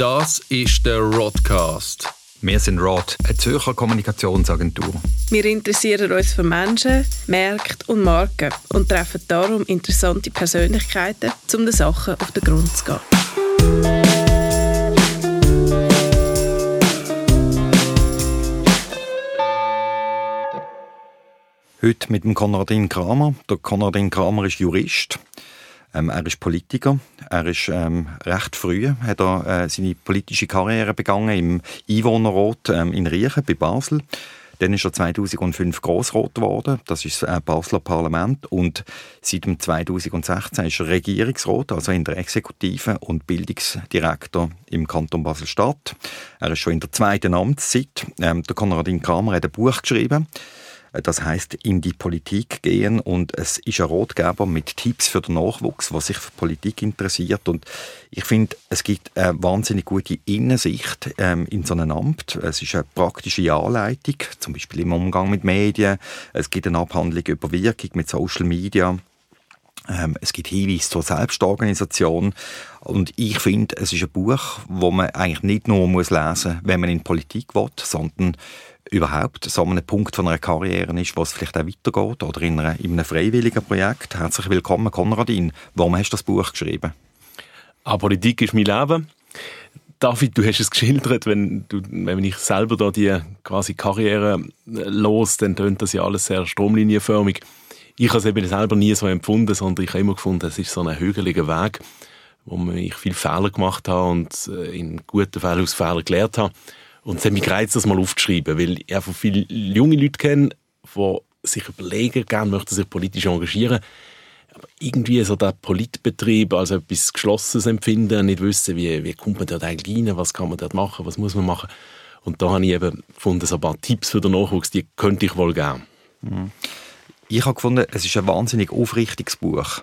Das ist der Rodcast. Wir sind Rod, eine Zürcher Kommunikationsagentur. Wir interessieren uns für Menschen, Märkte und Marken und treffen darum interessante Persönlichkeiten, um den Sachen auf den Grund zu gehen. Heute mit dem Konradin Kramer. Der Konradin Kramer ist Jurist. Ähm, er ist Politiker. Er ist ähm, recht früh hat er äh, seine politische Karriere begangen im Einwohnerrat ähm, in Riechen bei Basel. Dann ist er 2005 Grossrat geworden. Das ist das äh, Basler Parlament. Und seit 2016 ist er Regierungsrat, also in der Exekutive und Bildungsdirektor im Kanton Basel-Stadt. Er ist schon in der zweiten Amtszeit. Ähm, der Konradin Kramer hat ein Buch geschrieben. Das heißt in die Politik gehen und es ist ein Ratgeber mit Tipps für den Nachwuchs, was sich für Politik interessiert und ich finde, es gibt eine wahnsinnig gute Innensicht ähm, in so einem Amt. Es ist eine praktische Anleitung, zum Beispiel im Umgang mit Medien. Es gibt eine Abhandlung über Wirkung mit Social Media. Ähm, es gibt Hinweise zur Selbstorganisation und ich finde, es ist ein Buch, wo man eigentlich nicht nur muss lesen, wenn man in Politik will, sondern überhaupt so ein Punkt von einer Karriere ist, wo es vielleicht auch weitergeht oder in, einer, in einem freiwilligen Projekt. Herzlich willkommen, Konradin. Warum hast du das Buch geschrieben? Ah, Politik ist mein Leben. David, du hast es geschildert, wenn, du, wenn ich selber da die quasi Karriere los, dann tönt das ja alles sehr stromlinienförmig. Ich habe es eben selber nie so empfunden, sondern ich habe immer gefunden, es ist so ein hügeliger Weg, wo ich viele Fehler gemacht habe und äh, in guten Fällen aus Fehlern gelernt habe. Und es hat mich gereizt, das mal aufzuschreiben, weil ich einfach viele junge Leute kenne, die sich überlegen, gerne möchten sich politisch engagieren, aber irgendwie so der Politbetrieb als etwas Geschlossenes empfinden, nicht wissen, wie, wie kommt man dort eigentlich rein, was kann man dort machen, was muss man machen. Und da habe ich eben gefunden, so ein paar Tipps für den Nachwuchs, die könnte ich wohl geben. Mhm. Ich habe gefunden, es ist ein wahnsinnig aufrichtiges Buch.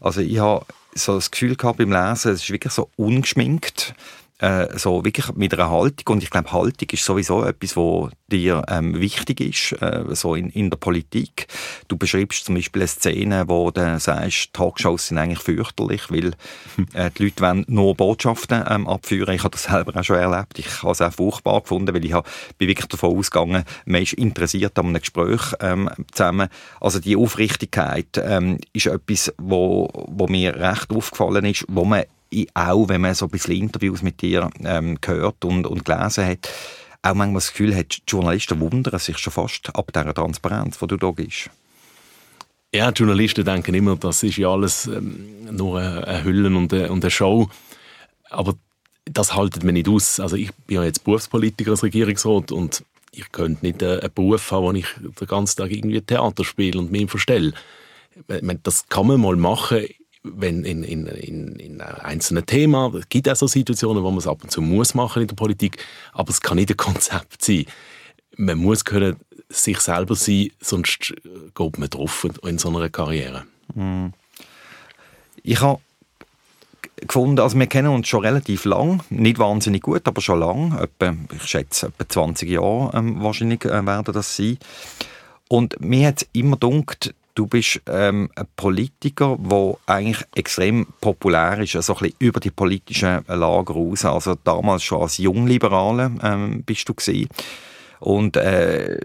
Also ich habe so das Gefühl gehabt beim Lesen, es ist wirklich so ungeschminkt äh, so wirklich mit einer Haltung und ich glaube Haltung ist sowieso etwas, was dir ähm, wichtig ist, äh, so in, in der Politik. Du beschreibst zum Beispiel eine Szene, wo du sagst, Talkshows sind eigentlich fürchterlich, weil äh, die Leute wollen nur Botschaften ähm, abführen. Ich habe das selber auch schon erlebt. Ich habe es auch furchtbar gefunden, weil ich habe, bin wirklich davon ausgegangen, man ist interessiert an einem Gespräch ähm, zusammen. Also die Aufrichtigkeit ähm, ist etwas, wo, wo mir recht aufgefallen ist, wo man auch, wenn man so ein bisschen Interviews mit dir ähm, gehört und, und gelesen hat, auch manchmal das Gefühl hat, die Journalisten wundern sich schon fast ab dieser Transparenz, die du da gibst. Ja, die Journalisten denken immer, das ist ja alles ähm, nur eine Hülle und eine, und eine Show. Aber das haltet man nicht aus. Also ich bin ja jetzt Berufspolitiker als Regierungsrat und ich könnte nicht einen Beruf haben, wo ich den ganzen Tag irgendwie Theater spiele und mich verstelle. Das kann man mal machen wenn in, in, in, in einzelnen Themen, es gibt auch so Situationen, wo man es ab und zu muss machen in der Politik, aber es kann nicht ein Konzept sein. Man muss können sich selber sein, sonst geht man drauf in so einer Karriere. Mm. Ich habe gefunden, also wir kennen uns schon relativ lang, nicht wahnsinnig gut, aber schon lang, etwa, ich schätze etwa 20 Jahre ähm, wahrscheinlich äh, werden das sein. Und mir hat immer gedacht, Du bist ähm, ein Politiker, der eigentlich extrem populär ist, also ein bisschen über die politischen Lager raus. Also damals schon als Jungliberaler ähm, bist du gewesen. Und äh,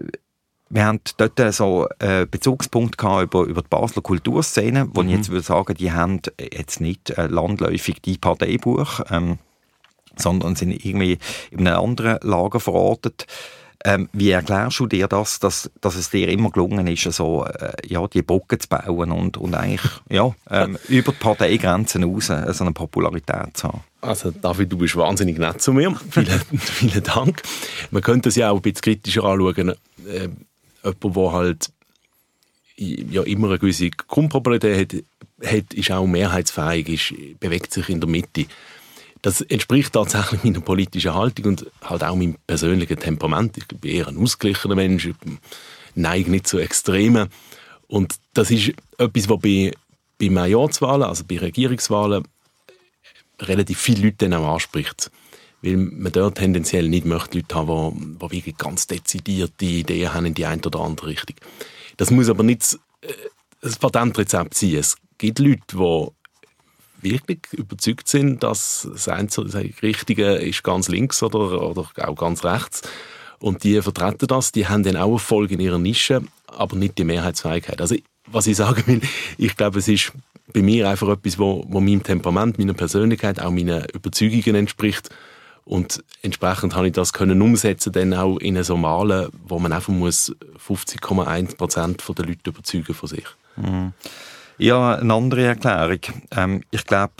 wir haben dort so einen Bezugspunkt gehabt über, über die Basler Kulturszene, wo mhm. ich jetzt würde sagen, die haben jetzt nicht äh, landläufig die Parteibuch, ähm, sondern sind irgendwie in einem anderen Lager verortet. Ähm, wie erklärst du dir das, dass, dass es dir immer gelungen ist, so, äh, ja, die Brücke zu bauen und, und eigentlich ja, ähm, über die Parteigrenzen hinaus äh, so eine Popularität zu haben? Also David, du bist wahnsinnig nett zu mir. vielen, vielen Dank. Man könnte es ja auch ein bisschen kritischer anschauen. Äh, jemand, der halt ja immer eine gewisse Grundpopularität hat, hat, ist auch mehrheitsfähig, ist, bewegt sich in der Mitte. Das entspricht tatsächlich meiner politischen Haltung und halt auch meinem persönlichen Temperament. Ich bin eher ein ausgeglichener Mensch, neige nicht zu Extremen. Und das ist etwas, was bei, bei Majorswahlen, also bei Regierungswahlen, relativ viele Leute dann auch anspricht. Weil man dort tendenziell nicht möchte Leute haben, die, die wirklich ganz dezidierte Ideen haben in die eine oder andere Richtung. Das muss aber nicht das Patentrezept sein. Es gibt Leute, die wirklich überzeugt sind, dass das Richtige ist ganz links oder, oder auch ganz rechts. Und die vertreten das, die haben dann auch Erfolg in ihrer Nische, aber nicht die Mehrheitsfähigkeit. Also was ich sagen will, ich glaube, es ist bei mir einfach etwas, wo, wo meinem Temperament, meiner Persönlichkeit, auch meinen Überzeugungen entspricht. Und entsprechend habe ich das können umsetzen dann auch in eine Somale, wo man einfach muss 50,1 Prozent der Leute überzeugen von sich. Mhm. Ja, eine andere Erklärung. Ähm, ich glaube,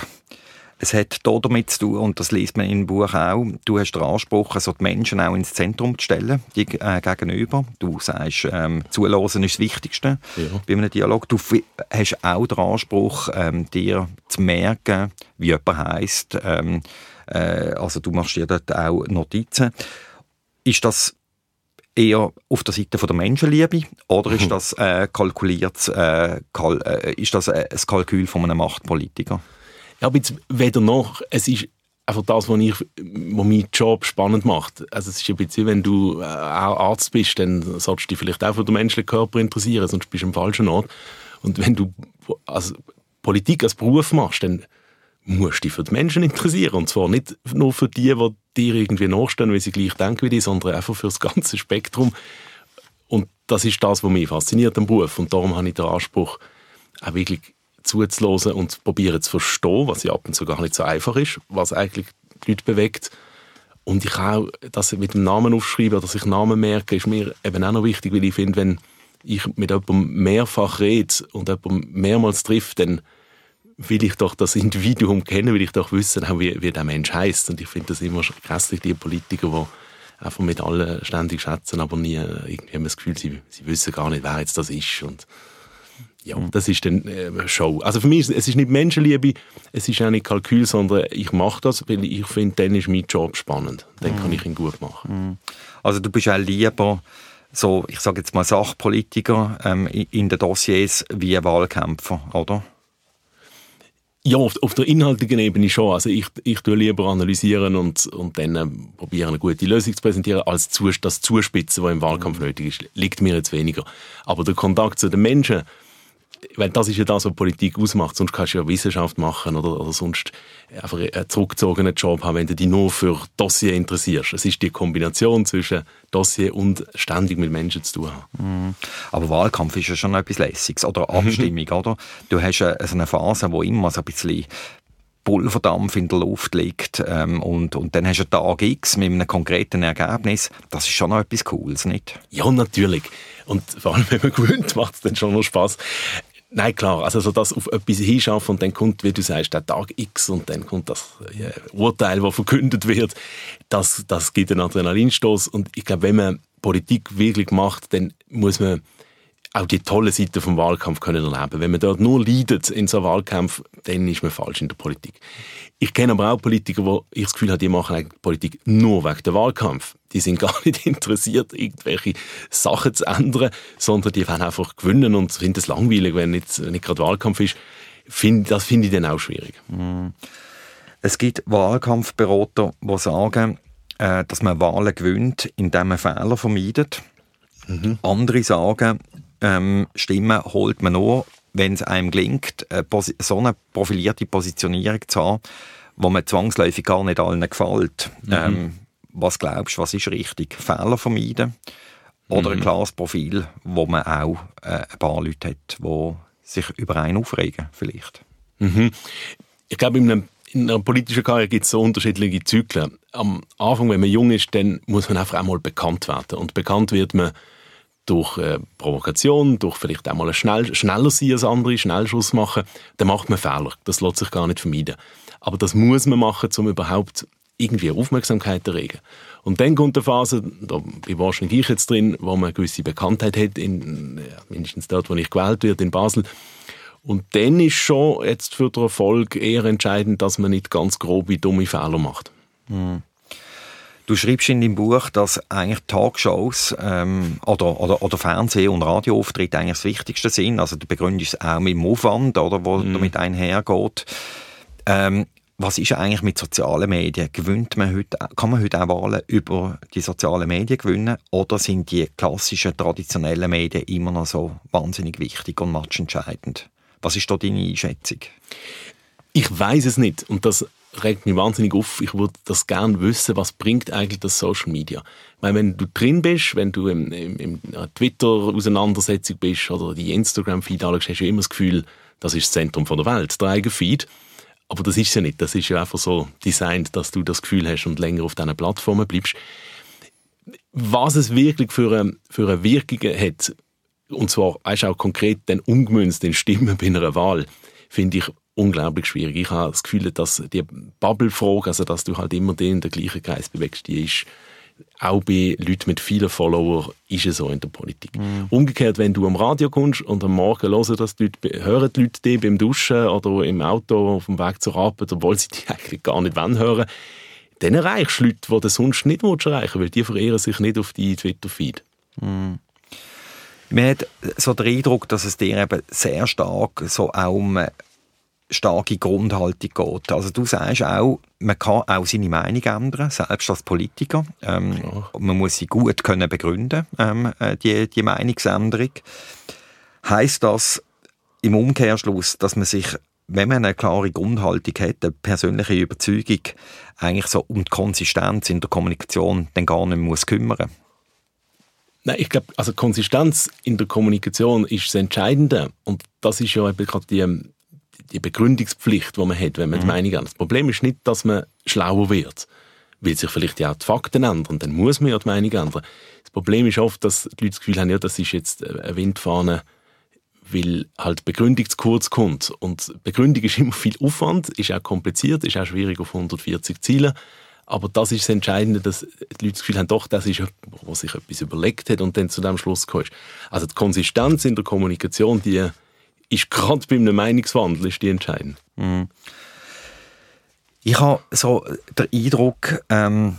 es hat hier damit zu tun, und das liest man im Buch auch, du hast den Anspruch, also die Menschen auch ins Zentrum zu stellen, die äh, gegenüber. Du sagst, ähm, Zulassen ist das Wichtigste ja. bei einem Dialog. Du hast auch den Anspruch, ähm, dir zu merken, wie jemand heisst. Ähm, äh, also du machst dir dort auch Notizen. Ist das eher auf der Seite von der Menschenliebe oder ist mhm. das äh, kalkuliert, äh, kal äh, ist das äh, ein Kalkül von einem Machtpolitiker? Ja, aber jetzt weder noch. Es ist einfach das, was, ich, was meinen Job spannend macht. Also es ist ein bisschen, wenn du äh, Arzt bist, dann solltest du dich vielleicht auch für den menschlichen Körper interessieren, sonst bist du am falschen Ort. Und wenn du also Politik als Beruf machst, dann musst du dich für die Menschen interessieren. Und zwar nicht nur für die, die dir irgendwie nachstehen, weil sie gleich denken wie die, sondern einfach für das ganze Spektrum. Und das ist das, was mich fasziniert am Beruf. Und darum habe ich den Anspruch, auch wirklich zuzulassen und zu probieren zu verstehen, was ja ab und zu gar nicht so einfach ist, was eigentlich die Leute bewegt. Und ich auch, dass ich mit dem Namen aufschreibe, dass ich Namen merke, ist mir eben auch noch wichtig, weil ich finde, wenn ich mit jemandem mehrfach rede und jemandem mehrmals trifft, dann will ich doch das Individuum kennen, will ich doch wissen, wie, wie der Mensch heißt. Und ich finde das immer grässlich, die Politiker, die einfach mit allen ständig schätzen, aber nie irgendwie haben das Gefühl, sie, sie wissen gar nicht, wer jetzt das ist. Und ja, mhm. das ist dann äh, Show. Also für mich, es ist nicht Menschenliebe, es ist auch nicht Kalkül, sondern ich mache das, weil ich finde, dann ist mein Job spannend. Dann mhm. kann ich ihn gut machen. Mhm. Also du bist auch lieber so, ich sage jetzt mal Sachpolitiker ähm, in den Dossiers wie Wahlkämpfer, oder? Ja, auf, auf, der inhaltlichen Ebene schon. Also ich, ich tue lieber analysieren und, und dann äh, probieren, eine gute Lösung zu präsentieren, als das Zuspitzen, was im Wahlkampf nötig ist, liegt mir jetzt weniger. Aber der Kontakt zu den Menschen, weil das ist ja das, was Politik ausmacht. Sonst kannst du ja Wissenschaft machen oder, oder sonst einfach einen zurückgezogenen Job haben, wenn du dich nur für Dossier interessierst. Es ist die Kombination zwischen Dossier und ständig mit Menschen zu tun haben. Mhm. Aber Wahlkampf ist ja schon etwas Lässiges. Oder Abstimmung, oder? Du hast eine, so eine Phase, wo immer so ein bisschen Pulverdampf in der Luft liegt ähm, und, und dann hast du einen Tag X mit einem konkreten Ergebnis. Das ist schon noch etwas Cooles, nicht? Ja, natürlich. Und vor allem, wenn man gewöhnt, macht es dann schon noch Spaß. Nein, klar. Also, so das auf etwas hinschaffen und dann kommt, wie du sagst, der Tag X und dann kommt das ja, Urteil, das verkündet wird. Das, das gibt einen Adrenalinstoß. Und ich glaube, wenn man Politik wirklich macht, dann muss man auch die tolle Seite vom Wahlkampf können erleben. Wenn man dort nur leidet in so einem Wahlkampf, dann ist man falsch in der Politik. Ich kenne aber auch Politiker, wo ich das Gefühl habe, die machen eigentlich Politik nur wegen dem Wahlkampf. Die sind gar nicht interessiert, irgendwelche Sachen zu ändern, sondern die wollen einfach gewinnen und finden es langweilig, wenn nicht, nicht gerade Wahlkampf ist. Find, das finde ich dann auch schwierig. Mhm. Es gibt Wahlkampfberater, die sagen, äh, dass man Wahlen gewinnt, indem man Fehler vermeidet. Mhm. Andere sagen, ähm, Stimmen holt man nur, wenn es einem gelingt, so eine profilierte Positionierung zu haben, wo man zwangsläufig gar nicht allen gefällt. Mhm. Ähm, was glaubst du, was ist richtig? Fehler vermeiden oder mhm. ein klares Profil, wo man auch äh, ein paar Leute hat, die sich über einen aufregen vielleicht? Mhm. Ich glaube, in, einem, in einer politischen Karriere gibt es so unterschiedliche Zyklen. Am Anfang, wenn man jung ist, dann muss man einfach einmal bekannt werden. Und bekannt wird man durch äh, Provokation, durch vielleicht auch mal schnell, schneller sein als andere, Schnellschuss machen, dann macht man Fehler. Das lässt sich gar nicht vermeiden. Aber das muss man machen, um überhaupt irgendwie Aufmerksamkeit zu erregen. Und dann kommt eine Phase, da bin wahrscheinlich ich jetzt drin, wo man eine gewisse Bekanntheit hat, in, ja, mindestens dort, wo ich gewählt werde, in Basel. Und dann ist schon jetzt für den Erfolg eher entscheidend, dass man nicht ganz grobe, dumme Fehler macht. Mhm. Du schreibst in deinem Buch, dass eigentlich Talkshows ähm, oder, oder, oder Fernseh- und Radioauftritte eigentlich das Wichtigste sind. Also du begründest es auch mit dem Aufwand, oder, wo mm. damit einhergeht. Ähm, was ist eigentlich mit sozialen Medien? Gewinnt man heute, kann man heute auch Wahlen über die sozialen Medien gewinnen? Oder sind die klassischen, traditionellen Medien immer noch so wahnsinnig wichtig und matchentscheidend? Was ist da deine Einschätzung? Ich weiß es nicht und das regt mich wahnsinnig auf. Ich würde das gerne wissen, was bringt eigentlich das Social Media? Ich wenn du drin bist, wenn du im, im, im Twitter-Auseinandersetzung bist oder die Instagram-Feed anschaust, hast du immer das Gefühl, das ist das Zentrum der Welt, der eigene Feed. Aber das ist ja nicht. Das ist ja einfach so designt, dass du das Gefühl hast und länger auf diesen Plattformen bleibst. Was es wirklich für eine, für eine Wirkung hat, und zwar auch konkret dann umgemünzt in Stimmen bei einer Wahl, finde ich unglaublich schwierig. Ich habe das Gefühl, dass die Bubble-Frage, also dass du halt immer den in der gleichen Kreis bewegst, die ist auch bei Leuten mit vielen Followern ist es so in der Politik. Mhm. Umgekehrt, wenn du am Radio kommst und am Morgen hören, dass die Leute, hören die Leute dich beim Duschen oder im Auto auf dem Weg zur Arbeit, obwohl sie dich eigentlich gar nicht wollen hören, dann erreichst du Leute, die du sonst nicht erreichen willst, weil die verehren sich nicht auf deinen Twitter-Feed. Mhm. Man hat so den Eindruck, dass es dir eben sehr stark so auch um starke Grundhaltung geht. Also du sagst auch, man kann auch seine Meinung ändern, selbst als Politiker. Ähm, ja. Man muss sie gut können begründen, ähm, äh, die, die Meinungsänderung. Heißt das im Umkehrschluss, dass man sich, wenn man eine klare Grundhaltung hat, eine persönliche Überzeugung, eigentlich so um die Konsistenz in der Kommunikation dann gar nicht mehr muss kümmern Nein, ich glaube, also Konsistenz in der Kommunikation ist das Entscheidende. Und das ist ja eben gerade die, die Begründungspflicht, die man hat, wenn man mhm. die Meinung hat. Das Problem ist nicht, dass man schlauer wird, weil sich vielleicht ja auch die Fakten ändern. Dann muss man ja die Meinung ändern. Das Problem ist oft, dass die Leute das Gefühl haben, ja, das ist jetzt eine Windfahne, weil halt Begründung zu kurz kommt. Und Begründung ist immer viel Aufwand, ist auch kompliziert, ist auch schwierig auf 140 Ziele. Aber das ist das Entscheidende, dass die Leute das Gefühl haben, doch, das ist jemand, der sich etwas überlegt hat und dann zu dem Schluss gekommen ist. Also die Konsistenz in der Kommunikation, die ist gerade bei einem Meinungswandel ist die entscheidend. Mhm. Ich habe so den Eindruck, ähm,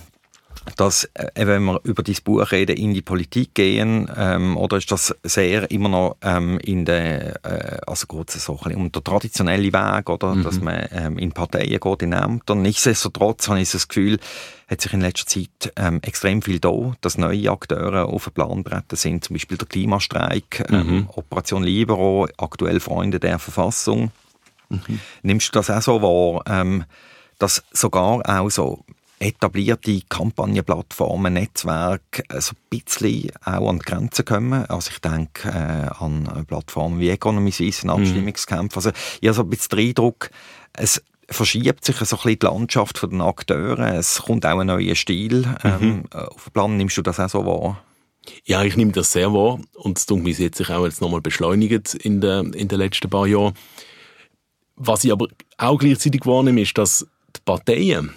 dass, äh, wenn wir über dieses Buch reden, in die Politik gehen, ähm, oder ist das sehr immer noch ähm, in der, äh, also geht es so ein um den traditionellen Weg, oder, mhm. dass man ähm, in Parteien geht, in Ämtern. Nichtsdestotrotz habe ich das Gefühl, hat sich in letzter Zeit ähm, extrem viel da, dass neue Akteure auf den Plan bretten sind, zum Beispiel der Klimastreik, ähm, mhm. Operation Libero, aktuell Freunde der Verfassung. Mhm. Nimmst du das auch so wahr, ähm, dass sogar auch so etablierte Kampagnenplattformen, Netzwerke äh, so ein bisschen auch an die Grenzen kommen. Also ich denke äh, an Plattformen wie Economy Suisse, mhm. Abstimmungskämpfe. Also ich habe so ein bisschen den Eindruck, es verschiebt sich so ein bisschen die Landschaft von den Akteuren. Es kommt auch ein neuer Stil ähm, mhm. auf den Plan. Nimmst du das auch so wahr? Ja, ich nehme das sehr wahr und es tut mich jetzt sich auch jetzt nochmal beschleunigt in, der, in den letzten paar Jahren. Was ich aber auch gleichzeitig wahrnehme, ist, dass die Parteien,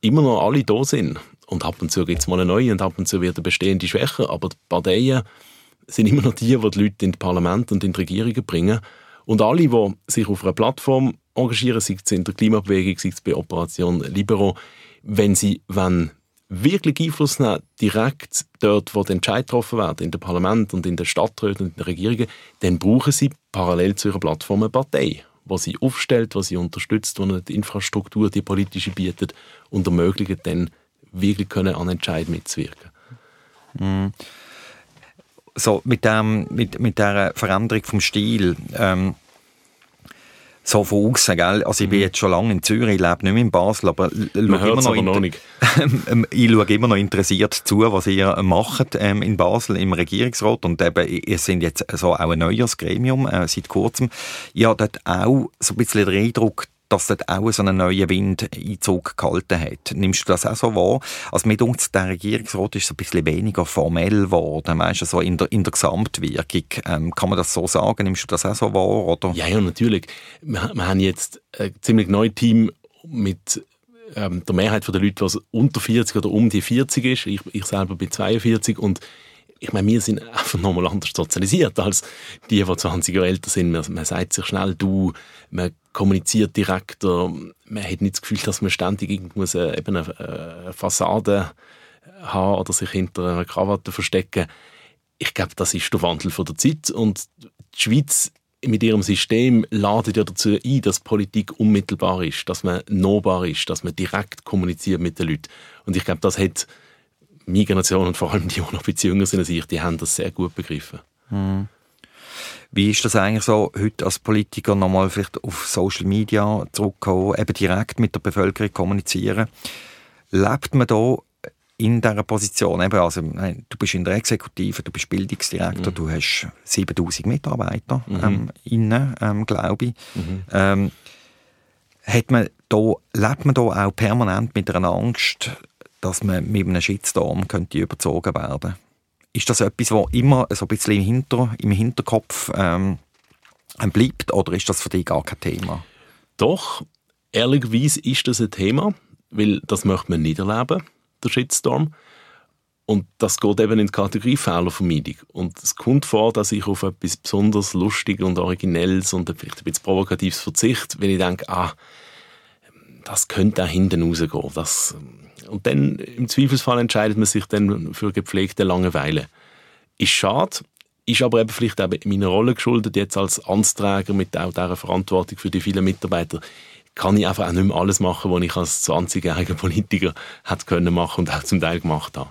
immer noch alle da sind. Und ab und zu gibt es mal eine neue und ab und zu wird eine bestehende schwächer. Aber die Parteien sind immer noch die, die die Leute in das Parlament und in die Regierungen bringen. Und alle, die sich auf einer Plattform engagieren, sei es in der Klimabewegung, sei es bei Operation Libero, wenn sie wenn wirklich Einfluss nehmen, direkt dort, wo der Entscheid getroffen wird, in dem Parlament und in den Stadträten und in den Regierungen, dann brauchen sie parallel zu ihrer Plattform eine Partei was sie aufstellt, was sie unterstützt, was die Infrastruktur, die politische bietet und ermöglicht dann wirklich können an Entscheid mitzuwirken. Mm. So, mit, dem, mit, mit der Veränderung vom Stil, ähm, so von außen, gell? Also ich bin mhm. jetzt schon lange in Zürich, ich lebe nicht mehr in Basel, aber, immer noch, noch nicht. Ähm, ich schaue immer noch interessiert zu, was ihr macht ähm, in Basel im Regierungsrat und eben, ihr sind jetzt so auch ein neues Gremium äh, seit kurzem. Ich habe dort auch so ein bisschen den Eindruck, dass dort auch so einen neuen Wind Einzug gehalten hat. Nimmst du das auch so wahr? Also mit uns, der Regierungsrat ist so ein bisschen weniger formell geworden, weißt du, so in der, in der Gesamtwirkung. Ähm, kann man das so sagen? Nimmst du das auch so wahr? Oder? Ja, ja, natürlich. Wir, wir haben jetzt ein ziemlich neues Team mit ähm, der Mehrheit der Leute, die unter 40 oder um die 40 ist. Ich, ich selber bin 42 und ich meine, wir sind einfach nochmal anders sozialisiert als die, die 20 Jahre älter sind. Man, man sagt sich schnell du, man kommuniziert direkter, man hat nicht das Gefühl, dass man ständig irgendwo eine, eben eine, eine Fassade haben oder sich hinter einer Krawatte verstecken. Ich glaube, das ist der Wandel von der Zeit und die Schweiz mit ihrem System ladet ja dazu ein, dass Politik unmittelbar ist, dass man nahbar ist, dass man direkt kommuniziert mit den Leuten. Und ich glaube, das hat meine Generation und vor allem die, die noch ein bisschen jünger sind als ich, die haben das sehr gut begriffen. Hm. Wie ist das eigentlich so, heute als Politiker nochmal vielleicht auf Social Media zurückkommen, eben direkt mit der Bevölkerung kommunizieren? Lebt man da in dieser Position, eben, also, nein, du bist in der Exekutive, du bist Bildungsdirektor, mhm. du hast 7000 Mitarbeiter mhm. ähm, innen, ähm, glaube ich. Mhm. Ähm, hat man da, lebt man da auch permanent mit einer Angst, dass man mit einem Shitstorm könnte überzogen werden Ist das etwas, was immer so ein bisschen im, Hinter, im Hinterkopf ähm, bleibt oder ist das für dich gar kein Thema? Doch, ehrlicherweise ist das ein Thema, weil das möchte man nicht erleben der Shitstorm. Und das geht eben in die Kategorie Fehlervermeidung. Und es kommt vor, dass ich auf etwas besonders Lustiges und Originelles und vielleicht ein bisschen Provokatives verzichte, wenn ich denke, ah, das könnte da hinten rausgehen. Das, und dann, im Zweifelsfall, entscheidet man sich dann für gepflegte Langeweile. Ist schade, ist aber eben vielleicht auch in meiner Rolle geschuldet, jetzt als Amtsträger mit auch dieser Verantwortung für die vielen Mitarbeiter kann ich einfach auch nicht mehr alles machen, was ich als 20-jähriger Politiker hätte können machen und auch zum Teil gemacht habe.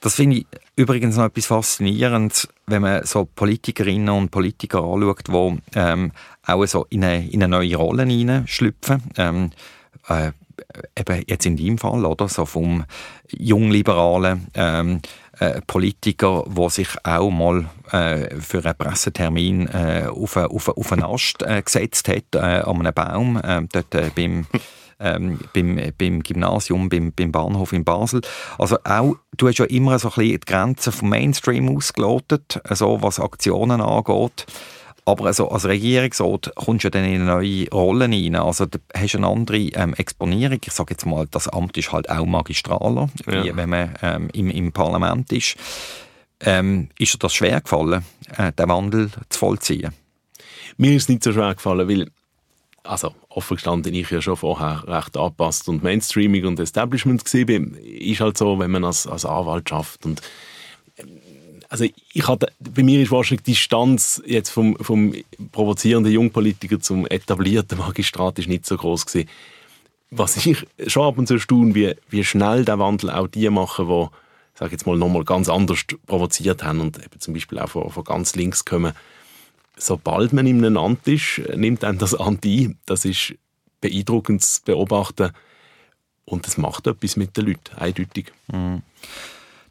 Das finde ich übrigens noch etwas Faszinierendes, wenn man so Politikerinnen und Politiker anschaut, die ähm, auch so in eine, in eine neue Rolle hineinschlüpfen. Ähm, äh, eben jetzt in deinem Fall, oder? So vom Jungliberalen ähm, äh, Politiker, der sich auch mal äh, für einen Pressetermin äh, auf, auf, auf einen Ast äh, gesetzt hat, äh, an einem Baum, äh, dort beim, ähm, beim, beim Gymnasium, beim, beim Bahnhof in Basel. Also auch, du hast ja immer so ein bisschen die Grenzen vom Mainstream ausgelotet, so was Aktionen angeht. Aber also als Regierungsrat kommst du dann in eine neue Rolle rein. Also du hast eine andere ähm, Exponierung. Ich sage jetzt mal, das Amt ist halt auch magistraler, ja. wie wenn man ähm, im, im Parlament ist. Ähm, ist dir das schwer gefallen, äh, den Wandel zu vollziehen? Mir ist es nicht so schwer gefallen, weil also offen gestanden, ich ja schon vorher recht angepasst und Mainstreaming und Establishment gesehen bin, ist halt so, wenn man als, als Anwalt schafft und also ich hatte, bei mir ist wahrscheinlich die Distanz jetzt vom, vom provozierenden Jungpolitiker zum etablierten Magistrat ist nicht so groß gewesen. Was ich schon ab und zu staune, wie, wie schnell der Wandel auch die machen, die sage jetzt mal nochmal ganz anders provoziert haben und eben zum Beispiel auch von, von ganz links kommen. Sobald man in einem Amt ist, nimmt einem das Amt ein. Das ist beeindruckend zu beobachten und das macht etwas mit den Leuten, eindeutig. Mhm.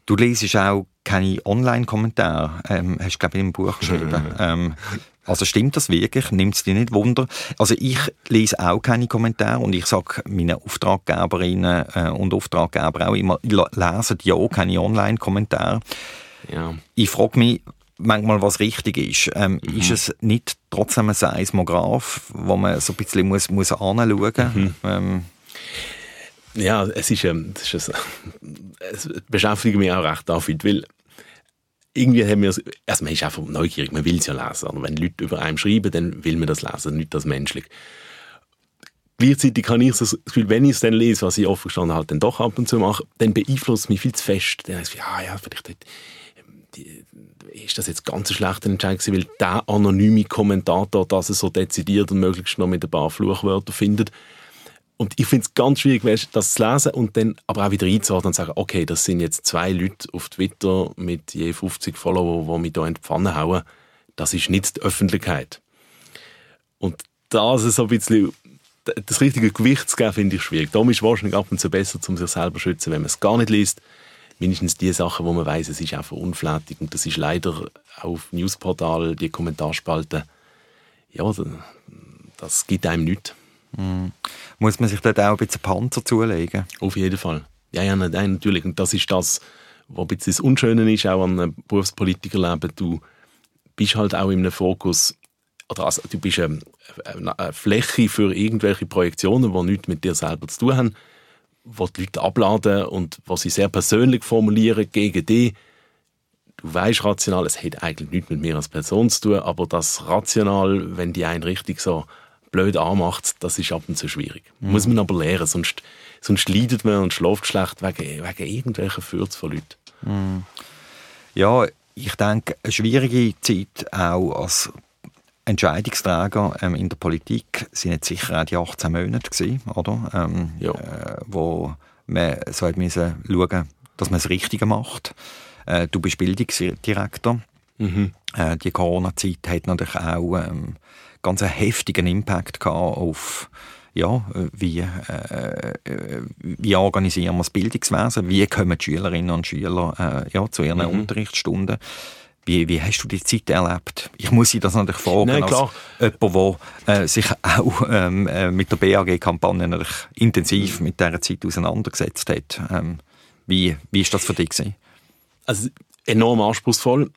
Du lesest auch keine Online-Kommentare, ähm, hast glaube ich im Buch geschrieben. ähm, also stimmt das wirklich? Nimmt es dich nicht Wunder? Also ich lese auch keine Kommentare und ich sage meinen Auftraggeberinnen äh, und Auftraggeber auch immer, lesen ja keine Online-Kommentare. Ja. Ich frage mich manchmal, was richtig ist. Ähm, mhm. Ist es nicht trotzdem ein Seismograph, wo man so ein bisschen muss, muss anschauen muss? Mhm. Ähm, ja, es ist, ähm, das ist es beschäftigt mich auch recht, David, weil irgendwie haben wir, also man ist einfach neugierig, man will es ja lesen. Wenn Leute über einem schreiben, dann will man das lesen, nicht das menschlich. Gleichzeitig habe ich das Gefühl, wenn ich es dann lese, was ich offen gestanden halt dann doch ab und zu mache, dann beeinflusst es mich viel zu fest. Dann heißt es, ja, ja, vielleicht die, ist das jetzt ganz ein schlechter Entscheid gewesen, weil der anonyme Kommentator das so dezidiert und möglichst noch mit ein paar Fluchwörtern findet. Und ich finde es ganz schwierig, das zu lesen und dann aber auch wieder einzuordnen und zu sagen, okay, das sind jetzt zwei Leute auf Twitter mit je 50 Follower, die mich hier in die Pfanne hauen. Das ist nicht die Öffentlichkeit. Und das ist so ein bisschen das richtige Gewicht zu geben, finde ich schwierig. Darum ist es wahrscheinlich ab und zu besser, um sich selber zu schützen, wenn man es gar nicht liest. Mindestens die Sachen, wo man weiß, es ist einfach unflätig. Und das ist leider auf Newsportalen, die Kommentarspalte, ja, das gibt einem nichts. Mhm. Muss man sich dort auch ein bisschen Panzer zulegen? Auf jeden Fall. Ja, ja, nein, natürlich. Und das ist das, was ein bisschen das Unschöne ist, auch an einem Berufspolitikerleben. Du bist halt auch in einem Fokus, oder also, du bist eine, eine Fläche für irgendwelche Projektionen, die nichts mit dir selber zu tun haben, wo die Leute abladen und was sie sehr persönlich formulieren gegen dich. Du weißt rational, es hat eigentlich nichts mit mir als Person zu tun, aber das rational, wenn die einen richtig so blöd anmacht, das ist ab und zu schwierig. Mhm. Muss man aber lernen, sonst, sonst leidet man und schläft schlecht wegen, wegen irgendwelcher Fürze von Leuten. Mhm. Ja, ich denke, eine schwierige Zeit auch als Entscheidungsträger ähm, in der Politik sind jetzt sicher auch die 18 Monate gewesen, oder? Ähm, ja. äh, wo man so hat müssen schauen, dass man das Richtige macht. Äh, du bist Bildungsdirektor. Mhm. Äh, die Corona-Zeit hat natürlich auch ähm, ganz einen heftigen Impact gehabt auf ja, wie, äh, äh, wie organisieren wir das Bildungswesen, wie kommen die Schülerinnen und Schüler äh, ja, zu ihren mhm. Unterrichtsstunden. Wie, wie hast du die Zeit erlebt? Ich muss Sie das natürlich fragen, Nein, klar. als jemand, der äh, sich auch ähm, äh, mit der BAG-Kampagne intensiv mit dieser Zeit auseinandergesetzt hat. Ähm, wie, wie ist das für dich gewesen? Also enorm anspruchsvoll.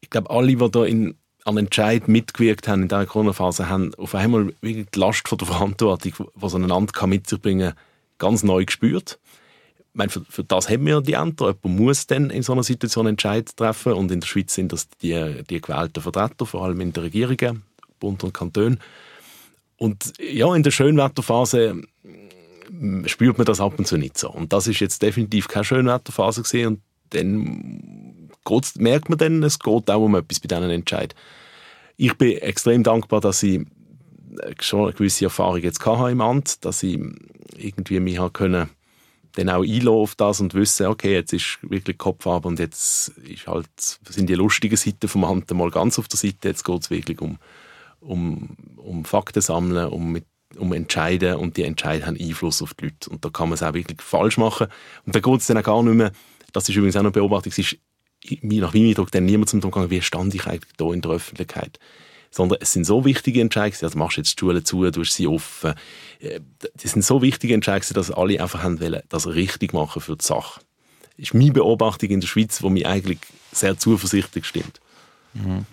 Ich glaube, alle, die da in an Entscheid mitgewirkt haben in dieser Corona-Phase, haben auf einmal wirklich die Last von der Verantwortung, die so ein Land kann mit sich bringen ganz neu gespürt. Ich meine, für, für, das haben wir die Ämter. Jemand muss dann in so einer Situation Entscheid treffen und in der Schweiz sind das die, die gewählten Vertreter, vor allem in den Regierungen, Bund und Kanton. Und ja, in der Schönwetterphase mm, spürt man das ab und zu nicht so. Und das ist jetzt definitiv keine Schönwetterphase gesehen und dann merkt man dann, es geht auch um etwas bei diesen Entscheid. Ich bin extrem dankbar, dass ich schon eine gewisse Erfahrung jetzt hatte im Amt, dass ich irgendwie mich habe können dann auch einlassen auf das und wissen, okay, jetzt ist wirklich Kopf ab und jetzt ist halt, sind die lustigen Seiten vom Amt mal ganz auf der Seite, jetzt geht es wirklich um, um, um Fakten sammeln, um, mit, um Entscheiden und die Entscheide haben Einfluss auf die Leute. Und da kann man es auch wirklich falsch machen. Und da geht es dann auch gar nicht mehr, das ist übrigens auch eine Beobachtung, es ist nach meinem Eindruck dann niemand zum Umgang, wie stand ich eigentlich da in der Öffentlichkeit. Sondern es sind so wichtige Entscheidungen, also machst jetzt die Schule zu, du sie offen. Äh, das sind so wichtige Entscheidungen, dass alle einfach haben wollen, das richtig machen für die Sache. Das ist meine Beobachtung in der Schweiz, die mich eigentlich sehr zuversichtlich stimmt. Mhm.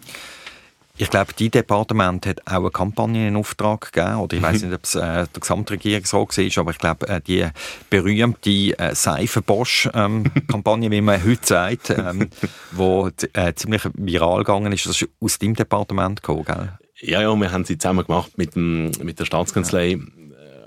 Ich glaube, die Departement hat auch eine Kampagne in Auftrag gegeben, oder ich weiß nicht, ob es äh, der Gesamtregierung so war, aber ich glaube, äh, die berühmte äh, Seife-Bosch-Kampagne, ähm, wie man heute sagt, ähm, wo äh, ziemlich viral gegangen ist, das ist aus deinem Departement gekommen, gell? Ja, ja, wir haben sie zusammen gemacht mit, dem, mit der Staatskanzlei. Ja.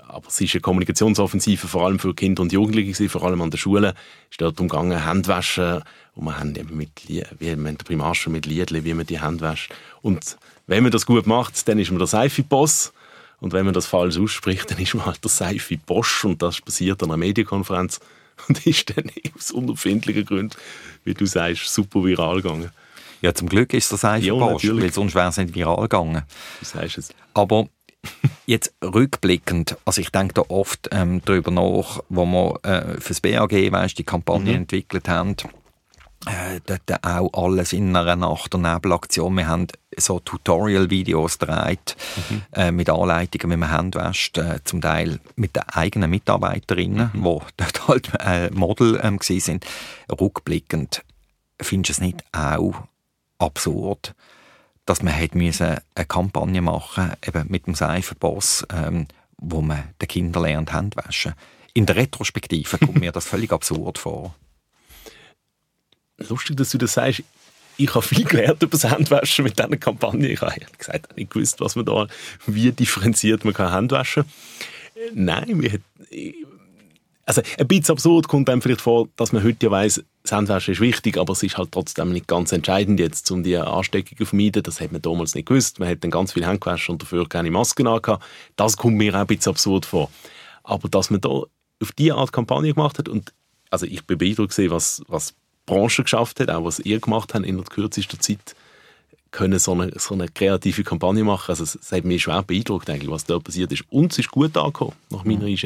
Aber es ist eine Kommunikationsoffensive vor allem für Kinder und Jugendliche, vor allem an der Schule. Es ist dort umgegangen, Handwaschen, und wir haben eben mit, wie in der Primarschule mit Liedli, wie man die Hände wäscht. Und wenn man das gut macht, dann ist man der Seifi-Boss. Und wenn man das falsch ausspricht, dann ist man halt der Seifi-Bosch. Und das passiert an einer Medienkonferenz. Und ist dann aus unerfindlichen Gründen, wie du sagst, super viral gegangen. Ja, zum Glück ist das Seifi Bosch, ja, weil sonst wäre es nicht viral gegangen. Du sagst es. Aber Jetzt rückblickend, also ich denke da oft ähm, darüber nach, wo wir äh, fürs BAG weißt, die Kampagne mhm. entwickelt haben äh, dort auch alles in einer Nacht- und Nebelaktion. Wir haben so Tutorial-Videos gedreht mhm. äh, mit Anleitungen, wie man Hände wäscht, äh, zum Teil mit den eigenen Mitarbeiterinnen, mhm. die dort halt äh, Model ähm, sind. Rückblickend findest du es nicht auch absurd, dass man müssen eine Kampagne machen eben mit dem Seifenboss, ähm, wo man den Kindern lernt Hände waschen. In der Retrospektive kommt mir das völlig absurd vor lustig, dass du das sagst. Ich habe viel gelernt über das Handwaschen mit dieser Kampagne. Ich habe gesagt, nicht gewusst, was man da, wie differenziert man kann Handwaschen. Nein, wir, also ein bisschen absurd kommt einem vielleicht vor, dass man heute ja weiss, das Handwaschen ist wichtig, aber es ist halt trotzdem nicht ganz entscheidend jetzt, um die Ansteckung zu vermeiden. Das hat man damals nicht gewusst. Man hat dann ganz viel Hände gewaschen und dafür keine Maske angehabt. Das kommt mir auch ein bisschen absurd vor. Aber dass man da auf diese Art Kampagne gemacht hat und also ich bin beeindruckt gesehen, was, was Branche geschafft hat, auch was ihr gemacht habt in der kürzesten Zeit, können so eine, so eine kreative Kampagne machen. Also es hat mich schwer beeindruckt, eigentlich, was da passiert ist. Und es ist gut angekommen, nach meiner mhm.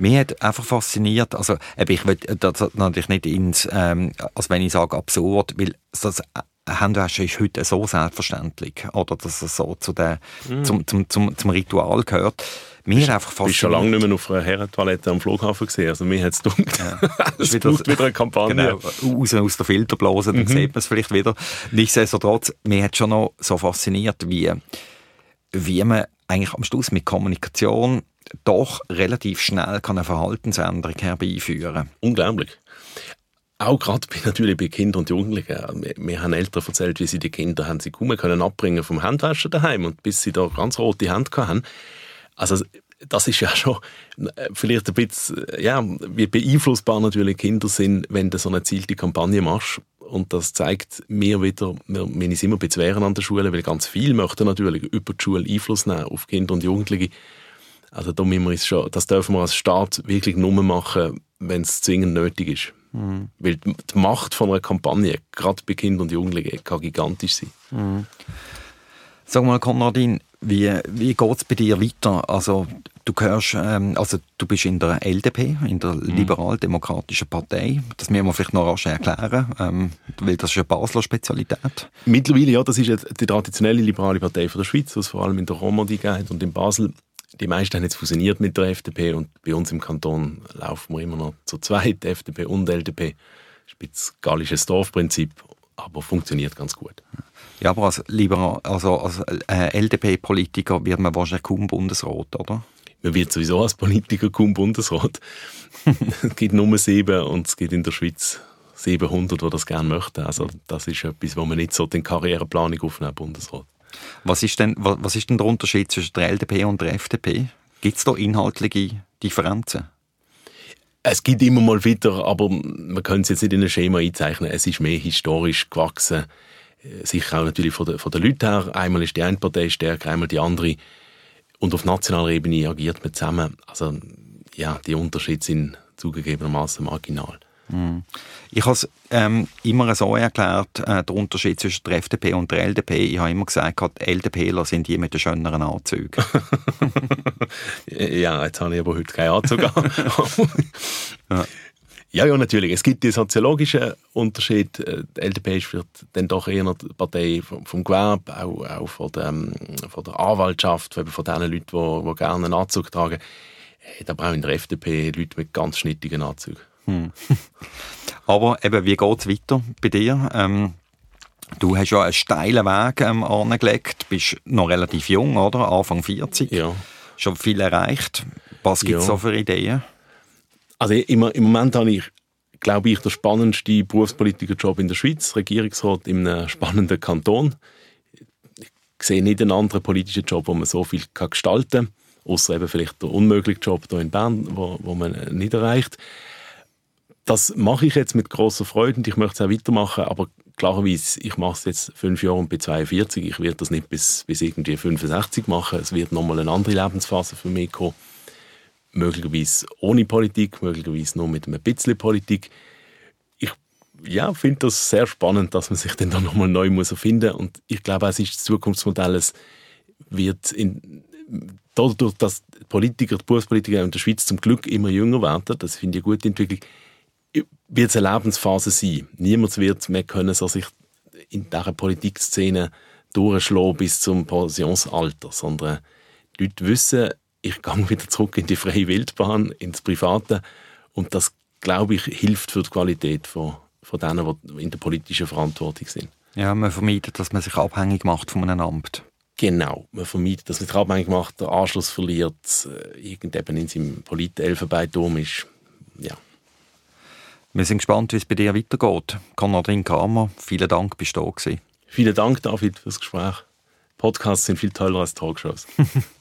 Mich hat einfach fasziniert, also ich will das natürlich nicht ins, ähm, als wenn ich sage absurd, weil das Handwaschen ist heute so selbstverständlich, oder dass es so zu der, mm. zum, zum, zum, zum Ritual gehört. Mir bist, einfach bist schon lange nicht mehr auf einer Herrentoilette am Flughafen gesehen, also mir hat es gedacht, ja. es wieder, wieder eine Kampagne. Genau, raus aus der Filterblase, dann mhm. sieht man es vielleicht wieder. Nichtsdestotrotz, mir hat schon noch so fasziniert, wie, wie man eigentlich am Schluss mit Kommunikation doch relativ schnell kann eine Verhaltensänderung herbeiführen kann. Unglaublich. Auch gerade bei, natürlich bei Kindern und Jugendlichen. Wir, wir, haben Eltern erzählt, wie sie die Kinder haben sie kaum können abbringen vom Handwaschen daheim und bis sie da ganz rote Hände hatten. Also das ist ja schon äh, vielleicht ein bisschen, äh, ja, wie beeinflussbar natürlich Kinder sind, wenn du so eine zielte Kampagne machst. Und das zeigt mir wieder, wir müssen immer ein bisschen wehren an der Schule, weil ganz viel möchten natürlich über die Schule Einfluss nehmen auf Kinder und Jugendliche. Also da müssen wir schon, das dürfen wir als Staat wirklich nur machen, wenn es zwingend nötig ist. Mhm. Weil die Macht von einer Kampagne, gerade bei Kindern und Jugendlichen, kann gigantisch sein. Mhm. Sag mal, Konradin, wie, wie geht es bei dir weiter? Also, du gehörst, ähm, also du bist in der LDP, in der mhm. Liberal-Demokratischen Partei. Das müssen wir vielleicht noch rasch erklären, ähm, weil das ist eine Basler Spezialität. Mittlerweile, ja, das ist die traditionelle liberale Partei von der Schweiz, was vor allem in der Romandie geht und in Basel. Die meisten haben jetzt fusioniert mit der FDP und bei uns im Kanton laufen wir immer noch zu zweit, FDP und LDP. Spitzgallisches Dorfprinzip, aber funktioniert ganz gut. Ja, aber als, Liberal, also als äh, LDP-Politiker wird man wahrscheinlich kaum Bundesrat, oder? Man wird sowieso als Politiker kaum Bundesrat. es gibt nur sieben und es gibt in der Schweiz 700, die das gerne möchten. Also das ist etwas, wo man nicht so den Karriereplanung aufnehmen, Bundesrat. Was ist, denn, was ist denn der Unterschied zwischen der LDP und der FDP? Gibt es da inhaltliche Differenzen? Es gibt immer mal wieder, aber man kann es jetzt nicht in ein Schema einzeichnen. Es ist mehr historisch gewachsen sicher auch natürlich von den, von den Leuten her. Einmal ist die eine Partei stärker, einmal die andere. Und auf nationaler Ebene agiert man zusammen. Also ja, die Unterschiede sind zugegebenermaßen marginal. Mhm. Ich habe es ähm, immer so erklärt, äh, der Unterschied zwischen der FDP und der LDP. Ich habe immer gesagt, die LDPler sind die mit den schöneren Anzügen. ja, jetzt habe ich aber heute keinen Anzug an. ja. Ja, ja, natürlich. Es gibt die soziologischen Unterschiede. Äh, die LDP ist dann doch eher die Partei vom, vom Gewerbe, auch, auch von, der, ähm, von der Anwaltschaft, von den Leuten, die, die gerne einen Anzug tragen. Da brauchen in der FDP Leute mit ganz schnittigen Anzügen. Hm. Aber eben, wie geht es weiter bei dir? Ähm, du hast ja einen steilen Weg ähm, angelegt, bist noch relativ jung, oder? Anfang 40. Ja. Schon viel erreicht. Was gibt es ja. so für Ideen? Also im, im Moment habe ich, glaube ich, der spannendste Berufspolitikerjob in der Schweiz, Regierungsrat in einem spannenden Kanton. Ich sehe nicht einen anderen politischen Job, wo man so viel kann gestalten kann, außer eben vielleicht der unmögliche Job hier in Bern, wo, wo man nicht erreicht. Das mache ich jetzt mit großer Freude und ich möchte es auch weitermachen, aber klarerweise, ich mache es jetzt fünf Jahre und bin 42, ich werde das nicht bis, bis irgendwie 65 machen, es wird nochmal eine andere Lebensphase für mich kommen möglicherweise ohne Politik, möglicherweise nur mit einem bisschen Politik. Ich ja, finde das sehr spannend, dass man sich dann da nochmal neu muss erfinden muss. Und ich glaube, es ist das Zukunftsmodell, es wird in, dadurch, dass Politiker, die Berufspolitiker in der Schweiz zum Glück immer jünger werden, das finde ich eine gute Entwicklung, wird es eine Lebensphase sein. Niemand wird mehr können, so sich in dieser Politikszene durchschlagen bis zum Pensionsalter, sondern die Leute wissen, ich gehe wieder zurück in die freie Wildbahn, ins Private und das, glaube ich, hilft für die Qualität von, von denen, die in der politischen Verantwortung sind. Ja, man vermeidet, dass man sich abhängig macht von einem Amt. Genau, man vermeidet, dass man sich abhängig macht, der Anschluss verliert, äh, irgendein in seinem Polit-Elfenbeinturm ist. Ja. Wir sind gespannt, wie es bei dir weitergeht. Konradin Kramer, vielen Dank, bist du da gewesen. Vielen Dank, David, für das Gespräch. Podcasts sind viel toller als Talkshows.